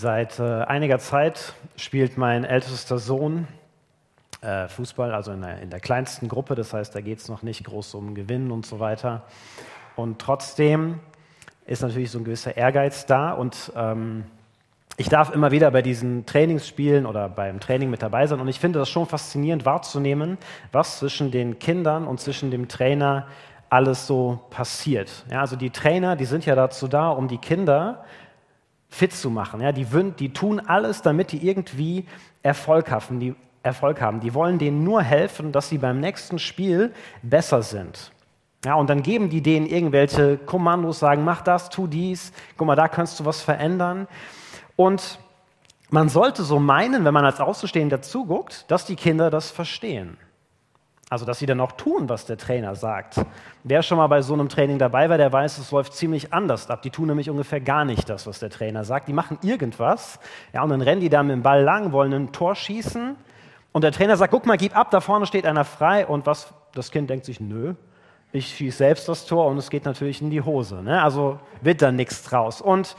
Seit äh, einiger Zeit spielt mein ältester Sohn äh, Fußball, also in der, in der, kleinsten Gruppe. Das heißt, da geht es noch nicht groß um Gewinnen und so weiter. Und trotzdem ist natürlich so ein gewisser Ehrgeiz da. Und ähm, ich darf immer wieder bei diesen Trainingsspielen oder beim Training mit dabei sein. Und ich finde das schon faszinierend wahrzunehmen, was zwischen den Kindern und zwischen dem Trainer alles so passiert. Ja, also die Trainer, die sind ja dazu da, um die Kinder fit zu machen. Ja, die, die tun alles, damit die irgendwie Erfolg haben. Die, Erfolg haben. Die wollen denen nur helfen, dass sie beim nächsten Spiel besser sind. Ja, und dann geben die denen irgendwelche Kommandos, sagen, mach das, tu dies, guck mal, da kannst du was verändern. Und man sollte so meinen, wenn man als Außenstehender zuguckt, dass die Kinder das verstehen. Also, dass sie dann auch tun, was der Trainer sagt. Wer schon mal bei so einem Training dabei war, der weiß, es läuft ziemlich anders ab. Die tun nämlich ungefähr gar nicht das, was der Trainer sagt. Die machen irgendwas, ja, und dann rennen die da mit dem Ball lang, wollen ein Tor schießen. Und der Trainer sagt: Guck mal, gib ab, da vorne steht einer frei. Und was? Das Kind denkt sich: Nö, ich schieße selbst das Tor und es geht natürlich in die Hose. Ne? Also wird da nichts draus. Und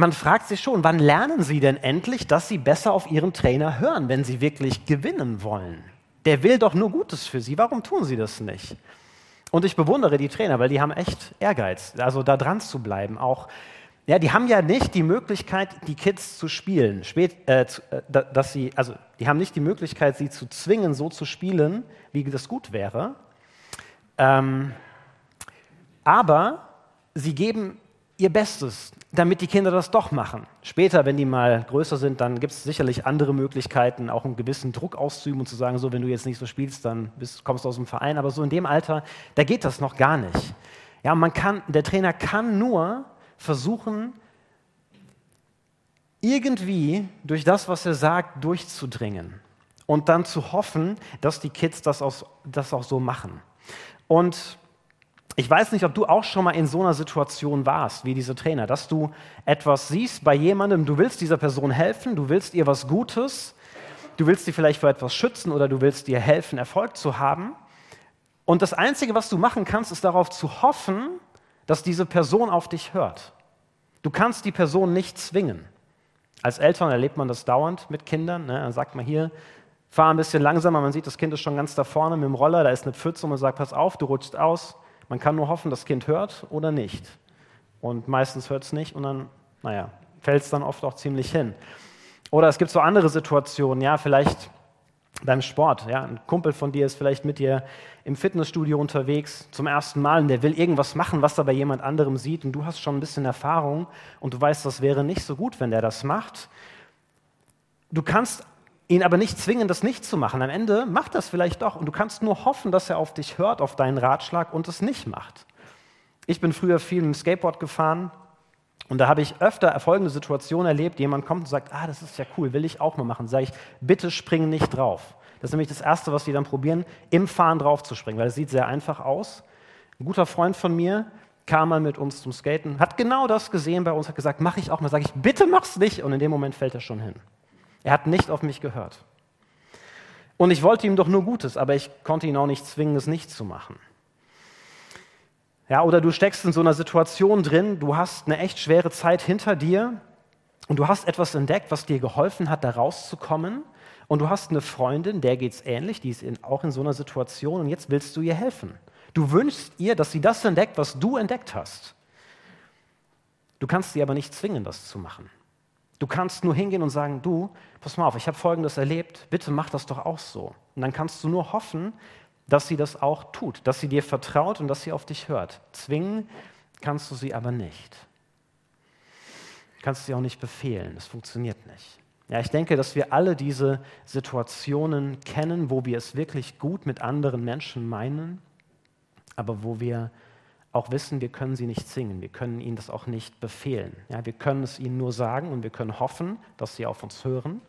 man fragt sich schon, wann lernen Sie denn endlich, dass Sie besser auf Ihren Trainer hören, wenn Sie wirklich gewinnen wollen? Der will doch nur Gutes für Sie. Warum tun Sie das nicht? Und ich bewundere die Trainer, weil die haben echt Ehrgeiz, also da dran zu bleiben. Auch, ja, die haben ja nicht die Möglichkeit, die Kids zu spielen, spät, äh, äh dass sie, also die haben nicht die Möglichkeit, sie zu zwingen, so zu spielen, wie das gut wäre. Ähm, aber sie geben ihr Bestes, damit die Kinder das doch machen. Später, wenn die mal größer sind, dann gibt es sicherlich andere Möglichkeiten, auch einen gewissen Druck auszuüben und zu sagen, so, wenn du jetzt nicht so spielst, dann bist, kommst du aus dem Verein. Aber so in dem Alter, da geht das noch gar nicht. Ja, man kann, der Trainer kann nur versuchen, irgendwie durch das, was er sagt, durchzudringen und dann zu hoffen, dass die Kids das auch, das auch so machen. Und ich weiß nicht, ob du auch schon mal in so einer Situation warst, wie diese Trainer, dass du etwas siehst bei jemandem, du willst dieser Person helfen, du willst ihr was Gutes, du willst sie vielleicht vor etwas schützen oder du willst ihr helfen, Erfolg zu haben. Und das Einzige, was du machen kannst, ist darauf zu hoffen, dass diese Person auf dich hört. Du kannst die Person nicht zwingen. Als Eltern erlebt man das dauernd mit Kindern. Ne? Dann sagt man hier, fahr ein bisschen langsamer, man sieht, das Kind ist schon ganz da vorne mit dem Roller, da ist eine Pfütze und man sagt, pass auf, du rutschst aus. Man kann nur hoffen, das Kind hört oder nicht. Und meistens hört es nicht und dann, naja, fällt es dann oft auch ziemlich hin. Oder es gibt so andere Situationen, ja, vielleicht beim Sport. Ja, ein Kumpel von dir ist vielleicht mit dir im Fitnessstudio unterwegs zum ersten Mal und der will irgendwas machen, was er bei jemand anderem sieht und du hast schon ein bisschen Erfahrung und du weißt, das wäre nicht so gut, wenn der das macht. Du kannst ihn aber nicht zwingen, das nicht zu machen. Am Ende macht das vielleicht doch und du kannst nur hoffen, dass er auf dich hört, auf deinen Ratschlag und es nicht macht. Ich bin früher viel dem Skateboard gefahren und da habe ich öfter folgende Situation erlebt, jemand kommt und sagt, ah, das ist ja cool, will ich auch mal machen. Sage ich, bitte spring nicht drauf. Das ist nämlich das Erste, was die dann probieren, im Fahren drauf zu springen, weil es sieht sehr einfach aus. Ein guter Freund von mir kam mal mit uns zum Skaten, hat genau das gesehen bei uns, hat gesagt, mach ich auch mal. Sage ich, bitte mach's nicht. Und in dem Moment fällt er schon hin. Er hat nicht auf mich gehört. Und ich wollte ihm doch nur Gutes, aber ich konnte ihn auch nicht zwingen, es nicht zu machen. Ja, oder du steckst in so einer Situation drin, du hast eine echt schwere Zeit hinter dir und du hast etwas entdeckt, was dir geholfen hat, da rauszukommen. Und du hast eine Freundin, der geht es ähnlich, die ist in, auch in so einer Situation und jetzt willst du ihr helfen. Du wünschst ihr, dass sie das entdeckt, was du entdeckt hast. Du kannst sie aber nicht zwingen, das zu machen. Du kannst nur hingehen und sagen, du, pass mal auf, ich habe Folgendes erlebt, bitte mach das doch auch so. Und dann kannst du nur hoffen, dass sie das auch tut, dass sie dir vertraut und dass sie auf dich hört. Zwingen kannst du sie aber nicht. Kannst sie auch nicht befehlen, das funktioniert nicht. Ja, ich denke, dass wir alle diese Situationen kennen, wo wir es wirklich gut mit anderen Menschen meinen, aber wo wir auch wissen, wir können sie nicht zwingen, wir können ihnen das auch nicht befehlen. Ja, wir können es ihnen nur sagen und wir können hoffen, dass sie auf uns hören.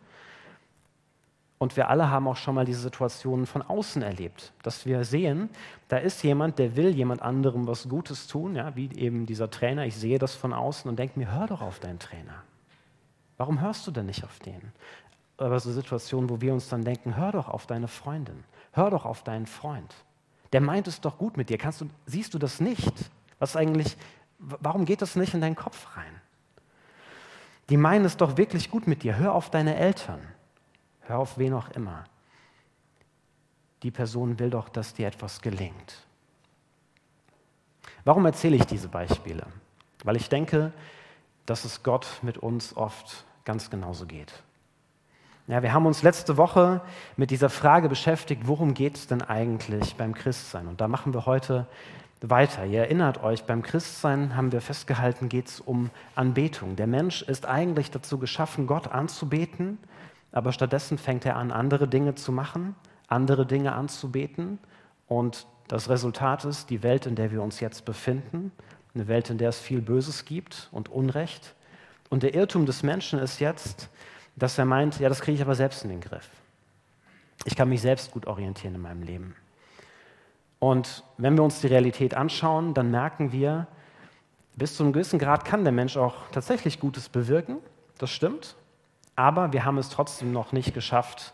Und wir alle haben auch schon mal diese Situationen von außen erlebt, dass wir sehen, da ist jemand, der will jemand anderem was Gutes tun, ja, wie eben dieser Trainer. Ich sehe das von außen und denke mir, hör doch auf deinen Trainer. Warum hörst du denn nicht auf den? Aber so Situationen, wo wir uns dann denken, hör doch auf deine Freundin, hör doch auf deinen Freund der meint es doch gut mit dir. Kannst du, siehst du das nicht? Was eigentlich, warum geht das nicht in deinen Kopf rein? Die meinen es doch wirklich gut mit dir. Hör auf deine Eltern. Hör auf wen auch immer. Die Person will doch, dass dir etwas gelingt. Warum erzähle ich diese Beispiele? Weil ich denke, dass es Gott mit uns oft ganz genauso geht. Ja, wir haben uns letzte Woche mit dieser Frage beschäftigt, worum geht es denn eigentlich beim Christsein? Und da machen wir heute weiter. Ihr erinnert euch, beim Christsein haben wir festgehalten, geht es um Anbetung. Der Mensch ist eigentlich dazu geschaffen, Gott anzubeten, aber stattdessen fängt er an, andere Dinge zu machen, andere Dinge anzubeten. Und das Resultat ist die Welt, in der wir uns jetzt befinden, eine Welt, in der es viel Böses gibt und Unrecht. Und der Irrtum des Menschen ist jetzt, dass er meint, ja, das kriege ich aber selbst in den Griff. Ich kann mich selbst gut orientieren in meinem Leben. Und wenn wir uns die Realität anschauen, dann merken wir, bis zu einem gewissen Grad kann der Mensch auch tatsächlich Gutes bewirken, das stimmt, aber wir haben es trotzdem noch nicht geschafft,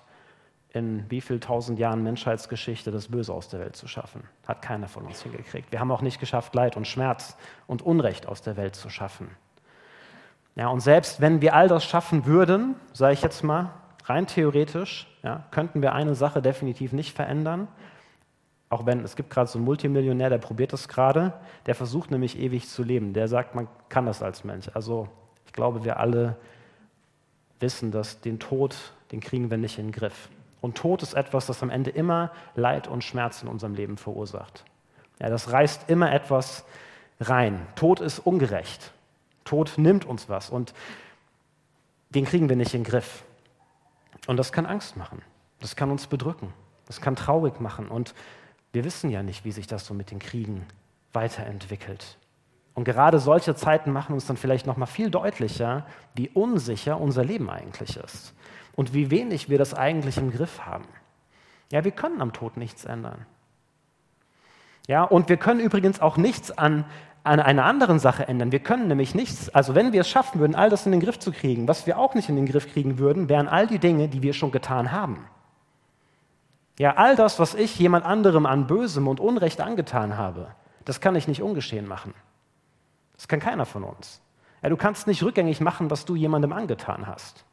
in wie viel tausend Jahren Menschheitsgeschichte das Böse aus der Welt zu schaffen. Hat keiner von uns hingekriegt. Wir haben auch nicht geschafft, Leid und Schmerz und Unrecht aus der Welt zu schaffen. Ja, und selbst wenn wir all das schaffen würden, sage ich jetzt mal, rein theoretisch, ja, könnten wir eine Sache definitiv nicht verändern. Auch wenn es gibt gerade so einen Multimillionär, der probiert das gerade, der versucht nämlich ewig zu leben. Der sagt, man kann das als Mensch. Also ich glaube, wir alle wissen, dass den Tod, den kriegen wir nicht in den Griff. Und Tod ist etwas, das am Ende immer Leid und Schmerz in unserem Leben verursacht. Ja, das reißt immer etwas rein. Tod ist ungerecht. Tod nimmt uns was und den kriegen wir nicht in den Griff. Und das kann Angst machen. Das kann uns bedrücken. Das kann traurig machen. Und wir wissen ja nicht, wie sich das so mit den Kriegen weiterentwickelt. Und gerade solche Zeiten machen uns dann vielleicht noch mal viel deutlicher, wie unsicher unser Leben eigentlich ist und wie wenig wir das eigentlich im Griff haben. Ja, wir können am Tod nichts ändern. Ja, und wir können übrigens auch nichts an, an einer anderen Sache ändern. Wir können nämlich nichts, also wenn wir es schaffen würden, all das in den Griff zu kriegen, was wir auch nicht in den Griff kriegen würden, wären all die Dinge, die wir schon getan haben. Ja, all das, was ich jemand anderem an Bösem und Unrecht angetan habe, das kann ich nicht ungeschehen machen. Das kann keiner von uns. Ja, du kannst nicht rückgängig machen, was du jemandem angetan hast.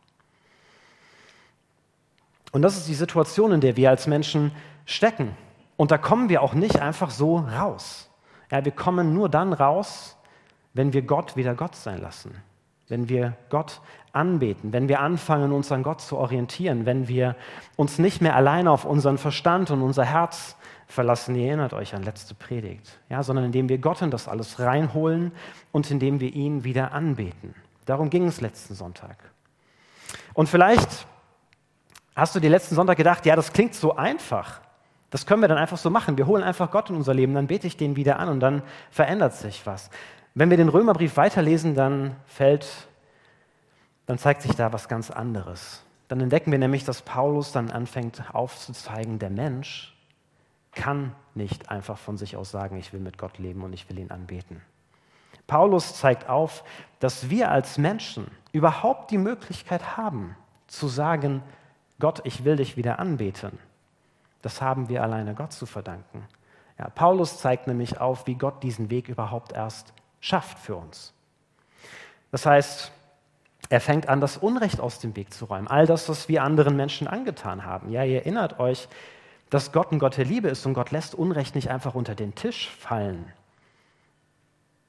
Und das ist die Situation, in der wir als Menschen stecken. Und da kommen wir auch nicht einfach so raus. Ja, wir kommen nur dann raus, wenn wir Gott wieder Gott sein lassen wenn wir Gott anbeten, wenn wir anfangen, uns an Gott zu orientieren, wenn wir uns nicht mehr alleine auf unseren Verstand und unser Herz verlassen, ihr erinnert euch an letzte Predigt, ja, sondern indem wir Gott in das alles reinholen und indem wir ihn wieder anbeten. Darum ging es letzten Sonntag. Und vielleicht hast du dir letzten Sonntag gedacht, ja, das klingt so einfach. Das können wir dann einfach so machen. Wir holen einfach Gott in unser Leben, dann bete ich den wieder an und dann verändert sich was. Wenn wir den Römerbrief weiterlesen, dann fällt, dann zeigt sich da was ganz anderes. Dann entdecken wir nämlich, dass Paulus dann anfängt aufzuzeigen, der Mensch kann nicht einfach von sich aus sagen, ich will mit Gott leben und ich will ihn anbeten. Paulus zeigt auf, dass wir als Menschen überhaupt die Möglichkeit haben, zu sagen, Gott, ich will dich wieder anbeten. Das haben wir alleine Gott zu verdanken. Ja, Paulus zeigt nämlich auf, wie Gott diesen Weg überhaupt erst schafft für uns. Das heißt, er fängt an, das Unrecht aus dem Weg zu räumen. All das, was wir anderen Menschen angetan haben. Ja, ihr erinnert euch, dass Gott ein Gott der Liebe ist und Gott lässt Unrecht nicht einfach unter den Tisch fallen.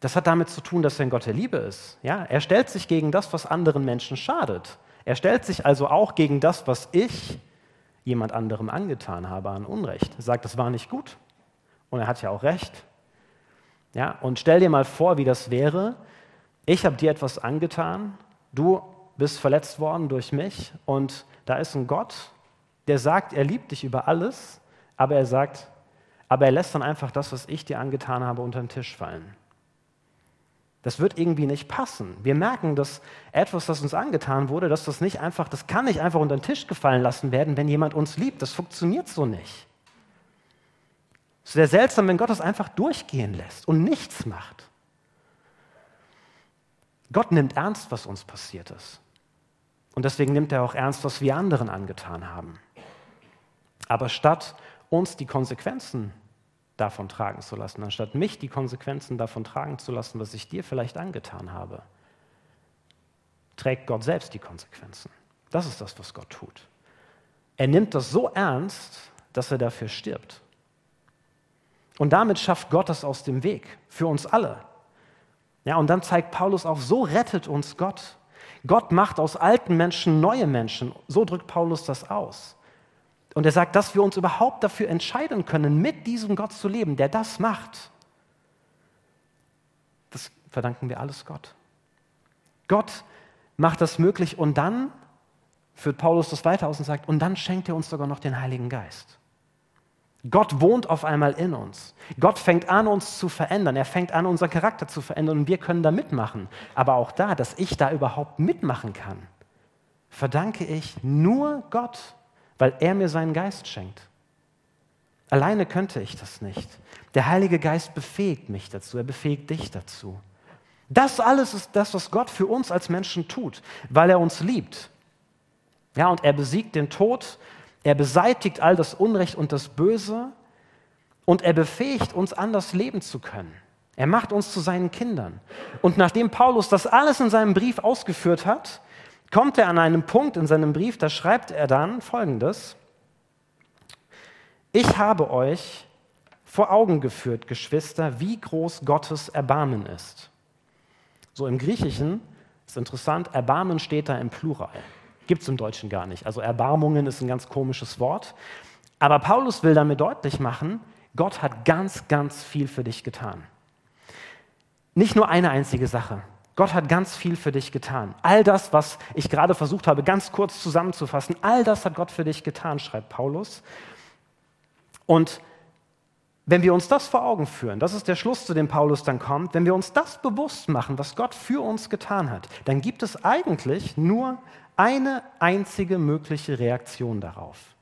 Das hat damit zu tun, dass er ein Gott der Liebe ist. Ja, er stellt sich gegen das, was anderen Menschen schadet. Er stellt sich also auch gegen das, was ich jemand anderem angetan habe an Unrecht. Er sagt, das war nicht gut. Und er hat ja auch recht. Ja, und stell dir mal vor, wie das wäre. Ich habe dir etwas angetan, du bist verletzt worden durch mich und da ist ein Gott, der sagt, er liebt dich über alles, aber er sagt, aber er lässt dann einfach das, was ich dir angetan habe, unter den Tisch fallen. Das wird irgendwie nicht passen. Wir merken, dass etwas, das uns angetan wurde, dass das nicht einfach, das kann nicht einfach unter den Tisch gefallen lassen werden, wenn jemand uns liebt. Das funktioniert so nicht. Es wäre seltsam, wenn Gott das einfach durchgehen lässt und nichts macht. Gott nimmt ernst, was uns passiert ist. Und deswegen nimmt er auch ernst, was wir anderen angetan haben. Aber statt uns die Konsequenzen davon tragen zu lassen, anstatt mich die Konsequenzen davon tragen zu lassen, was ich dir vielleicht angetan habe, trägt Gott selbst die Konsequenzen. Das ist das, was Gott tut. Er nimmt das so ernst, dass er dafür stirbt. Und damit schafft Gott das aus dem Weg für uns alle. Ja, und dann zeigt Paulus auch, so rettet uns Gott. Gott macht aus alten Menschen neue Menschen. So drückt Paulus das aus. Und er sagt, dass wir uns überhaupt dafür entscheiden können, mit diesem Gott zu leben, der das macht. Das verdanken wir alles Gott. Gott macht das möglich und dann führt Paulus das weiter aus und sagt, und dann schenkt er uns sogar noch den Heiligen Geist. Gott wohnt auf einmal in uns. Gott fängt an, uns zu verändern. Er fängt an, unseren Charakter zu verändern und wir können da mitmachen. Aber auch da, dass ich da überhaupt mitmachen kann, verdanke ich nur Gott, weil er mir seinen Geist schenkt. Alleine könnte ich das nicht. Der Heilige Geist befähigt mich dazu, er befähigt dich dazu. Das alles ist das, was Gott für uns als Menschen tut, weil er uns liebt. Ja, und er besiegt den Tod er beseitigt all das Unrecht und das Böse und er befähigt uns, anders leben zu können. Er macht uns zu seinen Kindern. Und nachdem Paulus das alles in seinem Brief ausgeführt hat, kommt er an einen Punkt in seinem Brief, da schreibt er dann Folgendes. Ich habe euch vor Augen geführt, Geschwister, wie groß Gottes Erbarmen ist. So im Griechischen ist interessant, Erbarmen steht da im Plural. Gibt es im Deutschen gar nicht. Also Erbarmungen ist ein ganz komisches Wort. Aber Paulus will damit deutlich machen, Gott hat ganz, ganz viel für dich getan. Nicht nur eine einzige Sache. Gott hat ganz viel für dich getan. All das, was ich gerade versucht habe, ganz kurz zusammenzufassen, all das hat Gott für dich getan, schreibt Paulus. Und wenn wir uns das vor Augen führen, das ist der Schluss, zu dem Paulus dann kommt, wenn wir uns das bewusst machen, was Gott für uns getan hat, dann gibt es eigentlich nur eine einzige mögliche Reaktion darauf.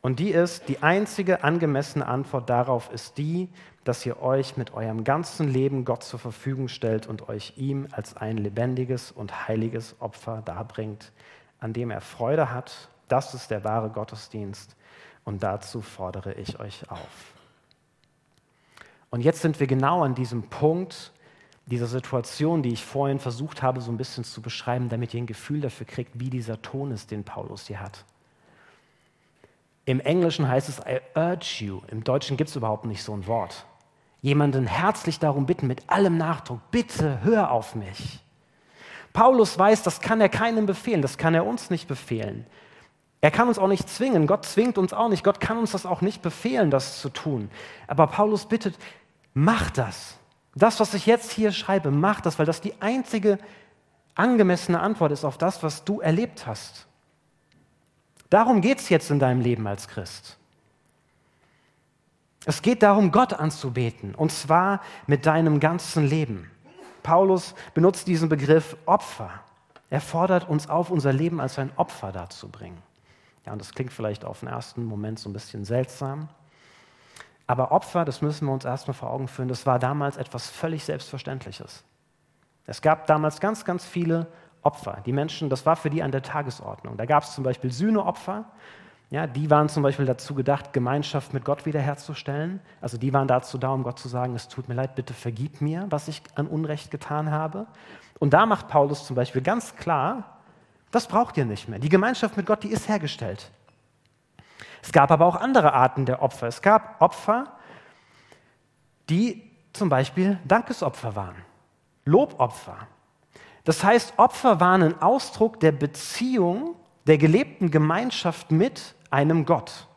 Und die ist, die einzige angemessene Antwort darauf ist die, dass ihr euch mit eurem ganzen Leben Gott zur Verfügung stellt und euch ihm als ein lebendiges und heiliges Opfer darbringt, an dem er Freude hat. Das ist der wahre Gottesdienst und dazu fordere ich euch auf. Und jetzt sind wir genau an diesem Punkt, dieser Situation, die ich vorhin versucht habe, so ein bisschen zu beschreiben, damit ihr ein Gefühl dafür kriegt, wie dieser Ton ist, den Paulus hier hat. Im Englischen heißt es I urge you. Im Deutschen gibt es überhaupt nicht so ein Wort. Jemanden herzlich darum bitten, mit allem Nachdruck, bitte hör auf mich. Paulus weiß, das kann er keinem befehlen, das kann er uns nicht befehlen. Er kann uns auch nicht zwingen, Gott zwingt uns auch nicht, Gott kann uns das auch nicht befehlen, das zu tun. Aber Paulus bittet, mach das. Das, was ich jetzt hier schreibe, mach das, weil das die einzige angemessene Antwort ist auf das, was du erlebt hast. Darum geht es jetzt in deinem Leben als Christ. Es geht darum, Gott anzubeten, und zwar mit deinem ganzen Leben. Paulus benutzt diesen Begriff Opfer. Er fordert uns auf, unser Leben als ein Opfer darzubringen. Ja, und das klingt vielleicht auf den ersten Moment so ein bisschen seltsam. Aber Opfer, das müssen wir uns erstmal vor Augen führen, das war damals etwas völlig Selbstverständliches. Es gab damals ganz, ganz viele Opfer. Die Menschen, das war für die an der Tagesordnung. Da gab es zum Beispiel Sühneopfer. Ja, die waren zum Beispiel dazu gedacht, Gemeinschaft mit Gott wiederherzustellen. Also die waren dazu da, um Gott zu sagen, es tut mir leid, bitte vergib mir, was ich an Unrecht getan habe. Und da macht Paulus zum Beispiel ganz klar, das braucht ihr nicht mehr. Die Gemeinschaft mit Gott, die ist hergestellt. Es gab aber auch andere Arten der Opfer. Es gab Opfer, die zum Beispiel Dankesopfer waren, Lobopfer. Das heißt, Opfer waren ein Ausdruck der Beziehung, der gelebten Gemeinschaft mit einem Gott.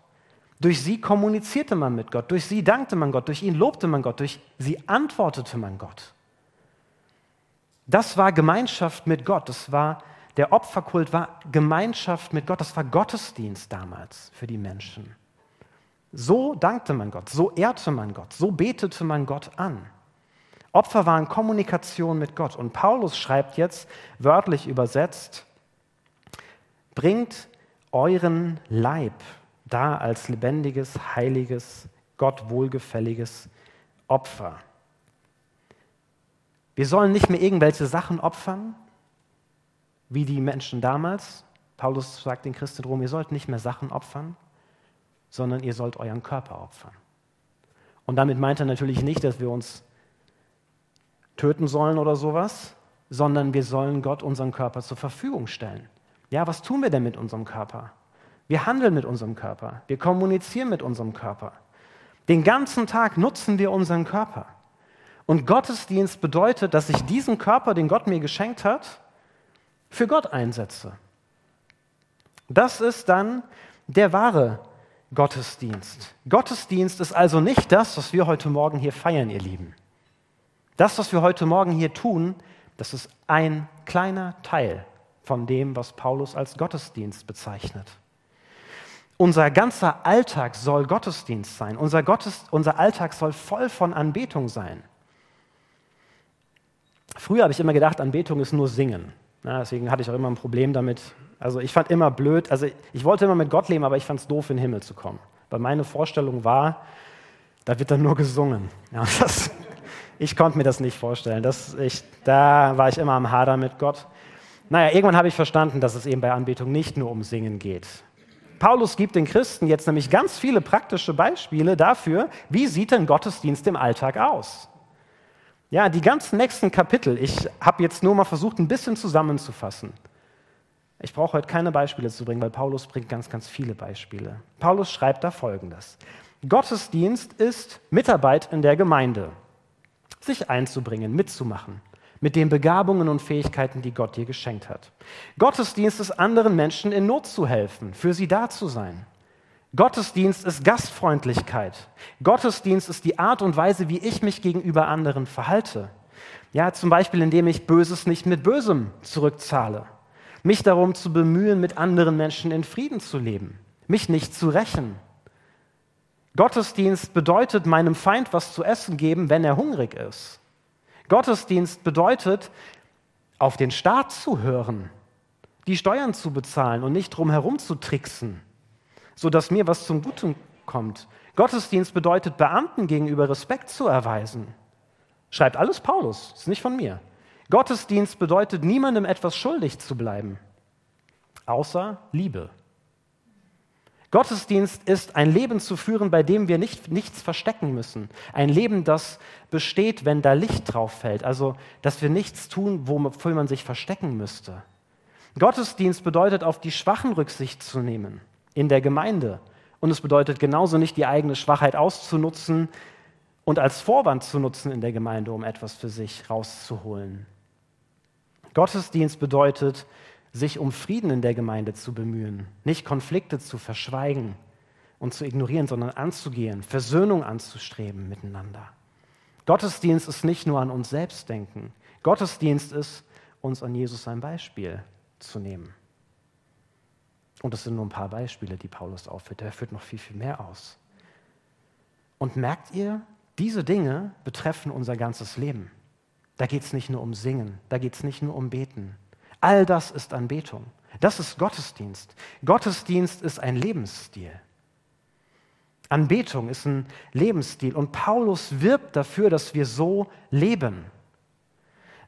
Durch sie kommunizierte man mit Gott, durch sie dankte man Gott, durch ihn lobte man Gott, durch sie antwortete man Gott. Das war Gemeinschaft mit Gott, das war der Opferkult war Gemeinschaft mit Gott, das war Gottesdienst damals für die Menschen. So dankte man Gott, so ehrte man Gott, so betete man Gott an. Opfer waren Kommunikation mit Gott. Und Paulus schreibt jetzt, wörtlich übersetzt, bringt euren Leib da als lebendiges, heiliges, Gott wohlgefälliges Opfer. Wir sollen nicht mehr irgendwelche Sachen opfern, wie die Menschen damals. Paulus sagt den Christen Rom, ihr sollt nicht mehr Sachen opfern, sondern ihr sollt euren Körper opfern. Und damit meint er natürlich nicht, dass wir uns töten sollen oder sowas, sondern wir sollen Gott unseren Körper zur Verfügung stellen. Ja, was tun wir denn mit unserem Körper? Wir handeln mit unserem Körper. Wir kommunizieren mit unserem Körper. Den ganzen Tag nutzen wir unseren Körper. Und Gottesdienst bedeutet, dass ich diesen Körper, den Gott mir geschenkt hat, für Gott einsetze. Das ist dann der wahre Gottesdienst. Gottesdienst ist also nicht das, was wir heute Morgen hier feiern, ihr Lieben. Das, was wir heute Morgen hier tun, das ist ein kleiner Teil von dem, was Paulus als Gottesdienst bezeichnet. Unser ganzer Alltag soll Gottesdienst sein. Unser, Gottes, unser Alltag soll voll von Anbetung sein. Früher habe ich immer gedacht, Anbetung ist nur Singen. Ja, deswegen hatte ich auch immer ein Problem damit. Also ich fand immer blöd, also ich wollte immer mit Gott leben, aber ich fand es doof, in den Himmel zu kommen. Weil meine Vorstellung war, da wird dann nur gesungen. Ja, das, ich konnte mir das nicht vorstellen. Das, ich, da war ich immer am Hader mit Gott. Naja, irgendwann habe ich verstanden, dass es eben bei Anbetung nicht nur um Singen geht. Paulus gibt den Christen jetzt nämlich ganz viele praktische Beispiele dafür, wie sieht denn Gottesdienst im Alltag aus. Ja, die ganzen nächsten Kapitel, ich habe jetzt nur mal versucht, ein bisschen zusammenzufassen. Ich brauche heute keine Beispiele zu bringen, weil Paulus bringt ganz, ganz viele Beispiele. Paulus schreibt da Folgendes. Gottesdienst ist Mitarbeit in der Gemeinde, sich einzubringen, mitzumachen, mit den Begabungen und Fähigkeiten, die Gott dir geschenkt hat. Gottesdienst ist anderen Menschen in Not zu helfen, für sie da zu sein. Gottesdienst ist Gastfreundlichkeit. Gottesdienst ist die Art und Weise, wie ich mich gegenüber anderen verhalte. Ja, zum Beispiel, indem ich Böses nicht mit Bösem zurückzahle. Mich darum zu bemühen, mit anderen Menschen in Frieden zu leben. Mich nicht zu rächen. Gottesdienst bedeutet, meinem Feind was zu essen geben, wenn er hungrig ist. Gottesdienst bedeutet, auf den Staat zu hören, die Steuern zu bezahlen und nicht drum herum zu tricksen sodass mir was zum Guten kommt. Gottesdienst bedeutet, Beamten gegenüber Respekt zu erweisen. Schreibt alles Paulus, ist nicht von mir. Gottesdienst bedeutet, niemandem etwas schuldig zu bleiben, außer Liebe. Gottesdienst ist ein Leben zu führen, bei dem wir nicht, nichts verstecken müssen. Ein Leben, das besteht, wenn da Licht drauf fällt. Also, dass wir nichts tun, wofür man sich verstecken müsste. Gottesdienst bedeutet, auf die Schwachen Rücksicht zu nehmen in der Gemeinde. Und es bedeutet genauso nicht, die eigene Schwachheit auszunutzen und als Vorwand zu nutzen in der Gemeinde, um etwas für sich rauszuholen. Gottesdienst bedeutet, sich um Frieden in der Gemeinde zu bemühen, nicht Konflikte zu verschweigen und zu ignorieren, sondern anzugehen, Versöhnung anzustreben miteinander. Gottesdienst ist nicht nur an uns selbst denken. Gottesdienst ist, uns an Jesus sein Beispiel zu nehmen. Und das sind nur ein paar Beispiele, die Paulus aufführt. Er führt noch viel, viel mehr aus. Und merkt ihr, diese Dinge betreffen unser ganzes Leben. Da geht es nicht nur um Singen, da geht es nicht nur um Beten. All das ist Anbetung. Das ist Gottesdienst. Gottesdienst ist ein Lebensstil. Anbetung ist ein Lebensstil. Und Paulus wirbt dafür, dass wir so leben.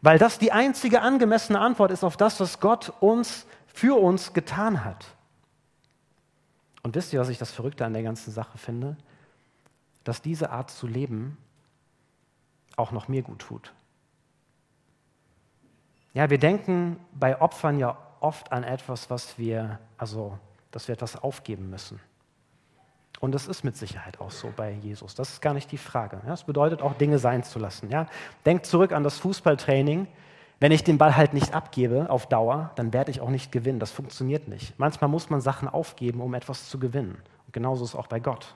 Weil das die einzige angemessene Antwort ist auf das, was Gott uns für uns getan hat. Und wisst ihr, was ich das Verrückte an der ganzen Sache finde? Dass diese Art zu leben auch noch mir gut tut. Ja, wir denken bei Opfern ja oft an etwas, was wir, also, dass wir etwas aufgeben müssen. Und das ist mit Sicherheit auch so bei Jesus. Das ist gar nicht die Frage. Ja, es bedeutet auch, Dinge sein zu lassen. Ja? Denkt zurück an das Fußballtraining. Wenn ich den Ball halt nicht abgebe auf Dauer, dann werde ich auch nicht gewinnen. Das funktioniert nicht. Manchmal muss man Sachen aufgeben, um etwas zu gewinnen. Und genauso ist es auch bei Gott.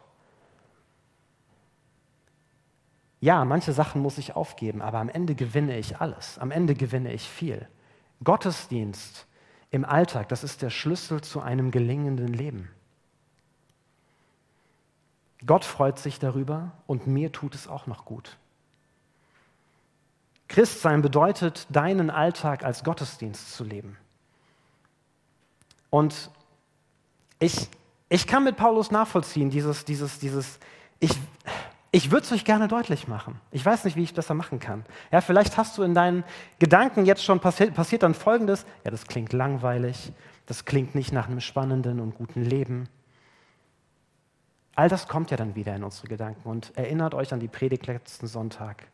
Ja, manche Sachen muss ich aufgeben, aber am Ende gewinne ich alles. Am Ende gewinne ich viel. Gottesdienst im Alltag, das ist der Schlüssel zu einem gelingenden Leben. Gott freut sich darüber und mir tut es auch noch gut. Christsein bedeutet, deinen Alltag als Gottesdienst zu leben. Und ich, ich kann mit Paulus nachvollziehen, dieses, dieses, dieses, ich, ich würde es euch gerne deutlich machen. Ich weiß nicht, wie ich das machen kann. Ja, vielleicht hast du in deinen Gedanken jetzt schon passiert, passiert dann Folgendes. Ja, das klingt langweilig. Das klingt nicht nach einem spannenden und guten Leben. All das kommt ja dann wieder in unsere Gedanken und erinnert euch an die Predigt letzten Sonntag.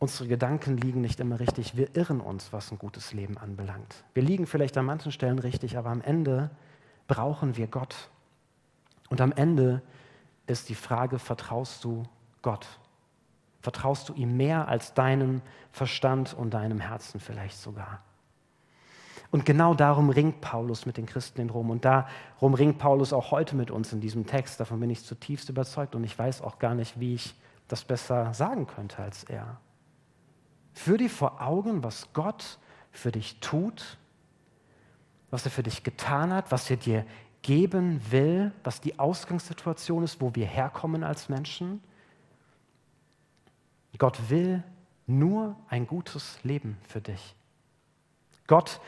unsere Gedanken liegen nicht immer richtig. Wir irren uns, was ein gutes Leben anbelangt. Wir liegen vielleicht an manchen Stellen richtig, aber am Ende brauchen wir Gott. Und am Ende ist die Frage, vertraust du Gott? Vertraust du ihm mehr als deinem Verstand und deinem Herzen vielleicht sogar? Und genau darum ringt Paulus mit den Christen in Rom. Und darum ringt Paulus auch heute mit uns in diesem Text. Davon bin ich zutiefst überzeugt. Und ich weiß auch gar nicht, wie ich das besser sagen könnte als er. Führ dir vor Augen, was Gott für dich tut, was er für dich getan hat, was er dir geben will, was die Ausgangssituation ist, wo wir herkommen als Menschen. Gott will nur ein gutes Leben für dich. Gott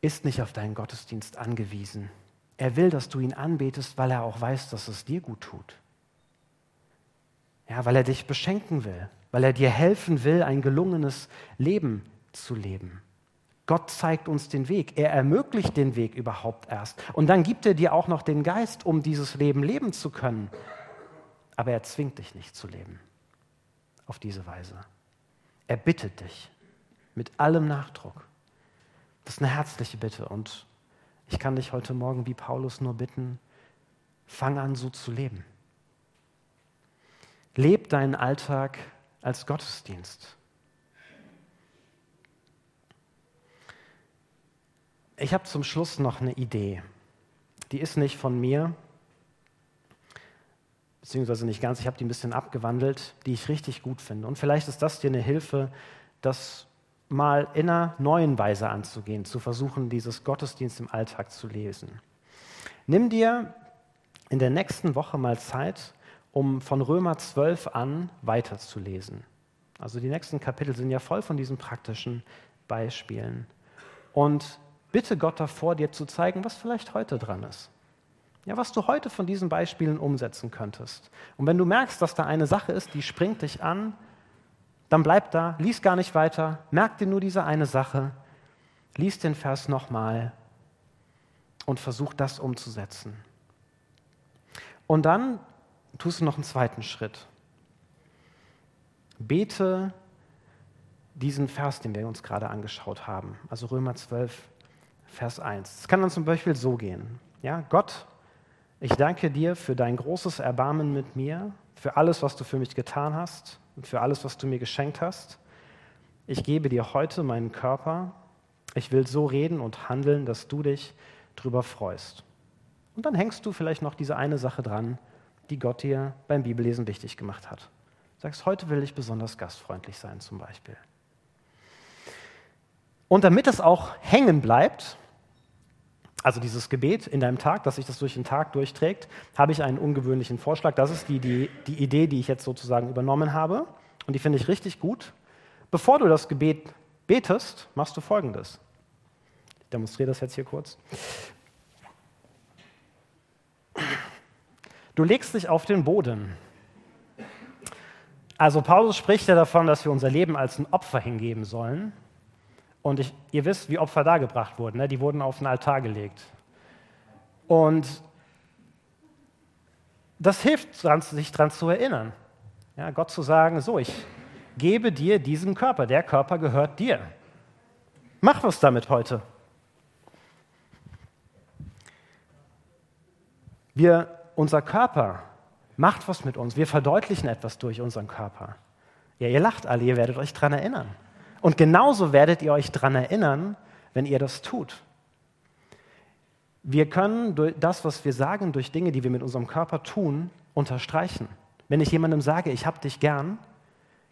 ist nicht auf deinen Gottesdienst angewiesen. Er will, dass du ihn anbetest, weil er auch weiß, dass es dir gut tut. Ja, weil er dich beschenken will, weil er dir helfen will, ein gelungenes Leben zu leben. Gott zeigt uns den Weg. Er ermöglicht den Weg überhaupt erst. Und dann gibt er dir auch noch den Geist, um dieses Leben leben zu können. Aber er zwingt dich nicht zu leben. Auf diese Weise. Er bittet dich mit allem Nachdruck. Das ist eine herzliche Bitte. Und ich kann dich heute Morgen wie Paulus nur bitten, fang an so zu leben. Leb deinen Alltag als Gottesdienst. Ich habe zum Schluss noch eine Idee. Die ist nicht von mir, beziehungsweise nicht ganz, ich habe die ein bisschen abgewandelt, die ich richtig gut finde. Und vielleicht ist das dir eine Hilfe, das mal in einer neuen Weise anzugehen, zu versuchen, dieses Gottesdienst im Alltag zu lesen. Nimm dir in der nächsten Woche mal Zeit, um von Römer 12 an weiterzulesen. Also die nächsten Kapitel sind ja voll von diesen praktischen Beispielen. Und bitte Gott davor, dir zu zeigen, was vielleicht heute dran ist. Ja, was du heute von diesen Beispielen umsetzen könntest. Und wenn du merkst, dass da eine Sache ist, die springt dich an, dann bleib da, lies gar nicht weiter, merk dir nur diese eine Sache, lies den Vers nochmal und versuch das umzusetzen. Und dann tust du noch einen zweiten Schritt. Bete diesen Vers, den wir uns gerade angeschaut haben, also Römer 12, Vers 1. Es kann dann zum Beispiel so gehen. Ja, Gott, ich danke dir für dein großes Erbarmen mit mir, für alles, was du für mich getan hast und für alles, was du mir geschenkt hast. Ich gebe dir heute meinen Körper. Ich will so reden und handeln, dass du dich drüber freust. Und dann hängst du vielleicht noch diese eine Sache dran, die Gott dir beim Bibellesen wichtig gemacht hat. Sagst, heute will ich besonders gastfreundlich sein zum Beispiel. Und damit es auch hängen bleibt, also dieses Gebet in deinem Tag, dass sich das durch den Tag durchträgt, habe ich einen ungewöhnlichen Vorschlag. Das ist die, die, die Idee, die ich jetzt sozusagen übernommen habe. Und die finde ich richtig gut. Bevor du das Gebet betest, machst du Folgendes. Ich demonstriere das jetzt hier kurz. Du legst dich auf den Boden. Also Paulus spricht ja davon, dass wir unser Leben als ein Opfer hingeben sollen. Und ich, ihr wisst, wie Opfer dargebracht wurden. Ne? Die wurden auf den Altar gelegt. Und das hilft, sich daran zu erinnern. Ja, Gott zu sagen, so, ich gebe dir diesen Körper. Der Körper gehört dir. Mach was damit heute. Wir, unser Körper macht was mit uns. Wir verdeutlichen etwas durch unseren Körper. Ja, ihr lacht alle, ihr werdet euch daran erinnern. Und genauso werdet ihr euch daran erinnern, wenn ihr das tut. Wir können das, was wir sagen, durch Dinge, die wir mit unserem Körper tun, unterstreichen. Wenn ich jemandem sage, ich habe dich gern,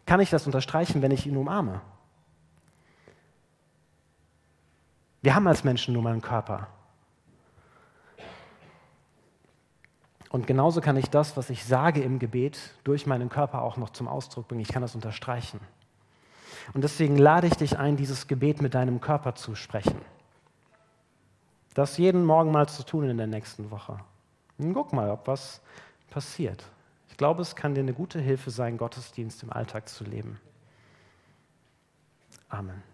kann ich das unterstreichen, wenn ich ihn umarme. Wir haben als Menschen nun mal einen Körper. Und genauso kann ich das, was ich sage im Gebet, durch meinen Körper auch noch zum Ausdruck bringen. Ich kann das unterstreichen. Und deswegen lade ich dich ein, dieses Gebet mit deinem Körper zu sprechen. Das jeden Morgen mal zu tun in der nächsten Woche. Und guck mal, ob was passiert. Ich glaube, es kann dir eine gute Hilfe sein, Gottesdienst im Alltag zu leben. Amen.